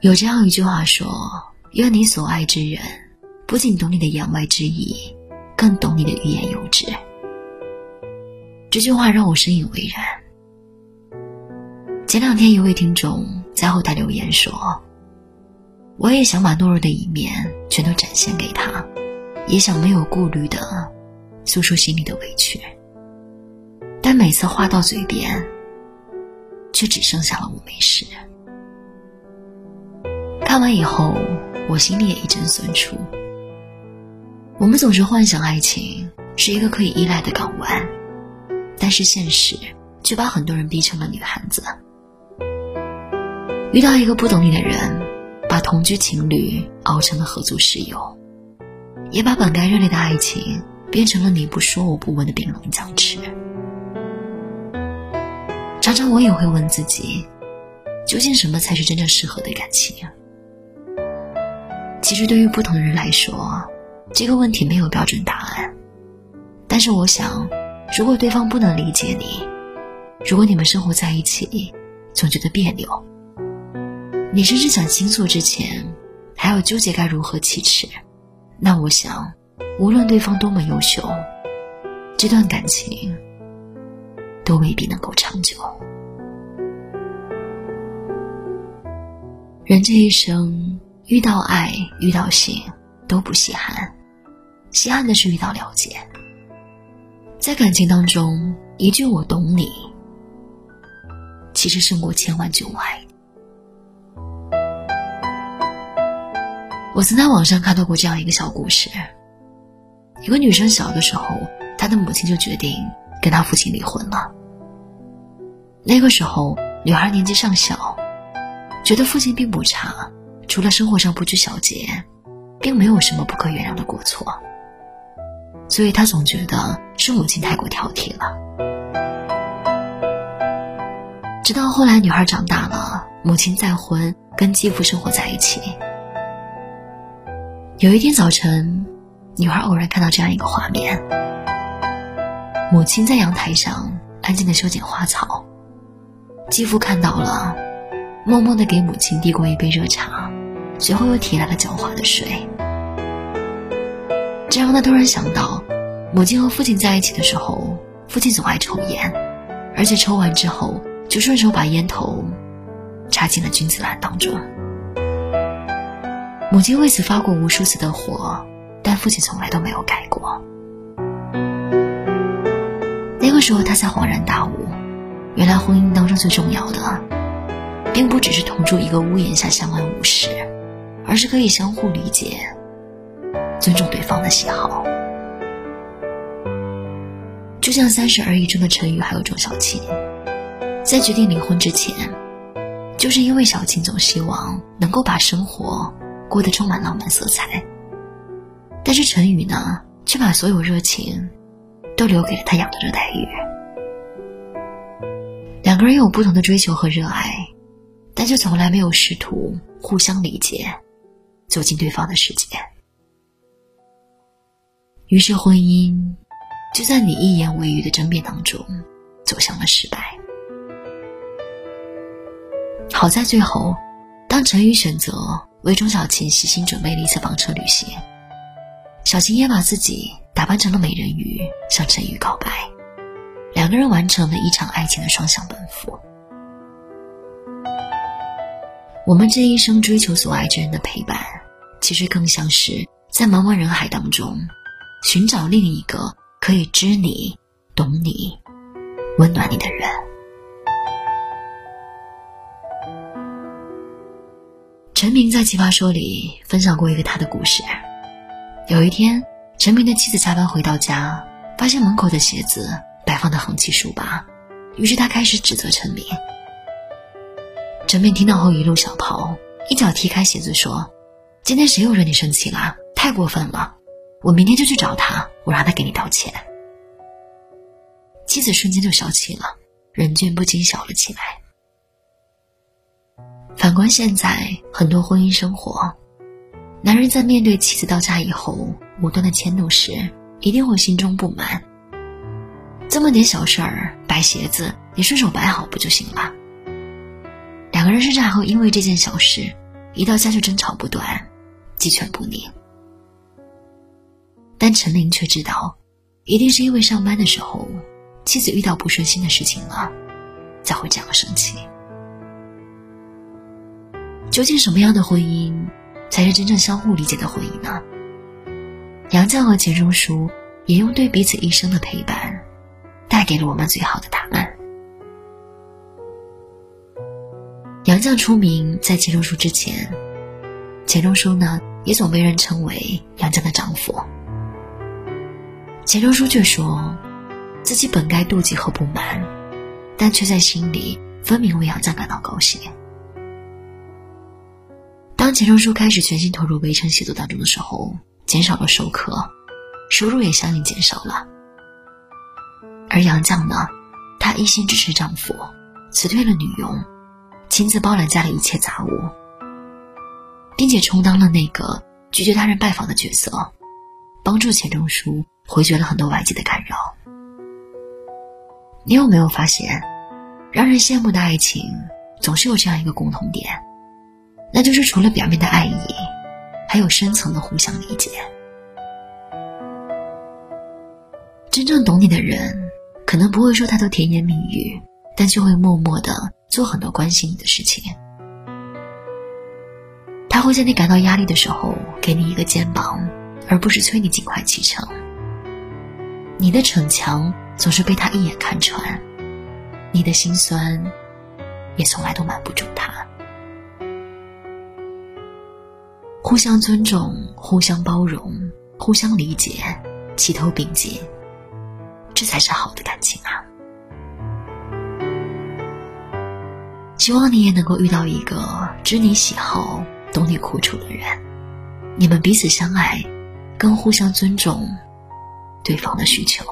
有这样一句话说：“愿你所爱之人，不仅懂你的言外之意，更懂你的欲言又止。”这句话让我深以为然。前两天，一位听众在后台留言说：“我也想把懦弱的一面全都展现给他，也想没有顾虑的诉说心里的委屈，但每次话到嘴边，却只剩下了我没事。”看完以后，我心里也一阵酸楚。我们总是幻想爱情是一个可以依赖的港湾，但是现实却把很多人逼成了女汉子。遇到一个不懂你的人，把同居情侣熬成了合租室友，也把本该热烈的爱情变成了你不说我不问的冰冷僵持。常常我也会问自己，究竟什么才是真正适合的感情啊？其实，对于不同的人来说，这个问题没有标准答案。但是，我想，如果对方不能理解你，如果你们生活在一起总觉得别扭，你甚至想倾诉之前还要纠结该如何启齿，那我想，无论对方多么优秀，这段感情都未必能够长久。人这一生。遇到爱，遇到性，都不稀罕，稀罕的是遇到了解。在感情当中，一句“我懂你”，其实胜过千万句“我爱”。我曾在网上看到过这样一个小故事：一个女生小的时候，她的母亲就决定跟她父亲离婚了。那个时候，女孩年纪尚小，觉得父亲并不差。除了生活上不拘小节，并没有什么不可原谅的过错，所以他总觉得是母亲太过挑剔了。直到后来女孩长大了，母亲再婚，跟继父生活在一起。有一天早晨，女孩偶然看到这样一个画面：母亲在阳台上安静的修剪花草，继父看到了，默默的给母亲递过一杯热茶。随后又提来了狡猾的水，这让他突然想到，母亲和父亲在一起的时候，父亲总爱抽烟，而且抽完之后就顺手把烟头插进了君子兰当中。母亲为此发过无数次的火，但父亲从来都没有改过。那个时候他才恍然大悟，原来婚姻当中最重要的，并不只是同住一个屋檐下相安无事。而是可以相互理解、尊重对方的喜好。就像《三十而已》中的陈宇还有钟小琴，在决定离婚之前，就是因为小琴总希望能够把生活过得充满浪漫色彩，但是陈宇呢，却把所有热情都留给了他养的热带鱼。两个人有不同的追求和热爱，但却从来没有试图互相理解。走进对方的世界，于是婚姻就在你一言未语的争辩当中走向了失败。好在最后，当陈宇选择为钟小琴细心准备了一次房车旅行，小琴也把自己打扮成了美人鱼向陈宇告白，两个人完成了一场爱情的双向奔赴。我们这一生追求所爱之人的陪伴。其实更像是在茫茫人海当中，寻找另一个可以知你、懂你、温暖你的人。陈明在《奇葩说》里分享过一个他的故事。有一天，陈明的妻子加班回到家，发现门口的鞋子摆放的横七竖八，于是他开始指责陈明。陈明听到后一路小跑，一脚踢开鞋子说。今天谁又惹你生气了？太过分了！我明天就去找他，我让他给你道歉。妻子瞬间就消气了，人俊不禁笑了起来。反观现在很多婚姻生活，男人在面对妻子到家以后无端的迁怒时，一定会心中不满。这么点小事儿，摆鞋子，你顺手摆好不就行了？两个人甚至还会因为这件小事。一到家就争吵不断，鸡犬不宁。但陈琳却知道，一定是因为上班的时候，妻子遇到不顺心的事情了，才会这样生气。究竟什么样的婚姻，才是真正相互理解的婚姻呢？杨绛和钱钟书也用对彼此一生的陪伴，带给了我们最好的答案。杨绛出名在钱钟书之前，钱钟书呢也总被人称为杨绛的丈夫。钱钟书却说，自己本该妒忌和不满，但却在心里分明为杨绛感到高兴。当钱钟书开始全心投入围城写作当中的时候，减少了授课，收入也相应减少了。而杨绛呢，她一心支持丈夫，辞退了女佣，亲自包揽家里一切杂物，并且充当了那个拒绝他人拜访的角色，帮助钱钟书。回绝了很多外界的干扰。你有没有发现，让人羡慕的爱情总是有这样一个共同点，那就是除了表面的爱意，还有深层的互相理解。真正懂你的人，可能不会说太多甜言蜜语，但却会默默的做很多关心你的事情。他会在你感到压力的时候，给你一个肩膀，而不是催你尽快启程。你的逞强总是被他一眼看穿，你的心酸也从来都瞒不住他。互相尊重，互相包容，互相理解，齐头并进，这才是好的感情啊！希望你也能够遇到一个知你喜好、懂你苦楚的人，你们彼此相爱，更互相尊重。对方的需求。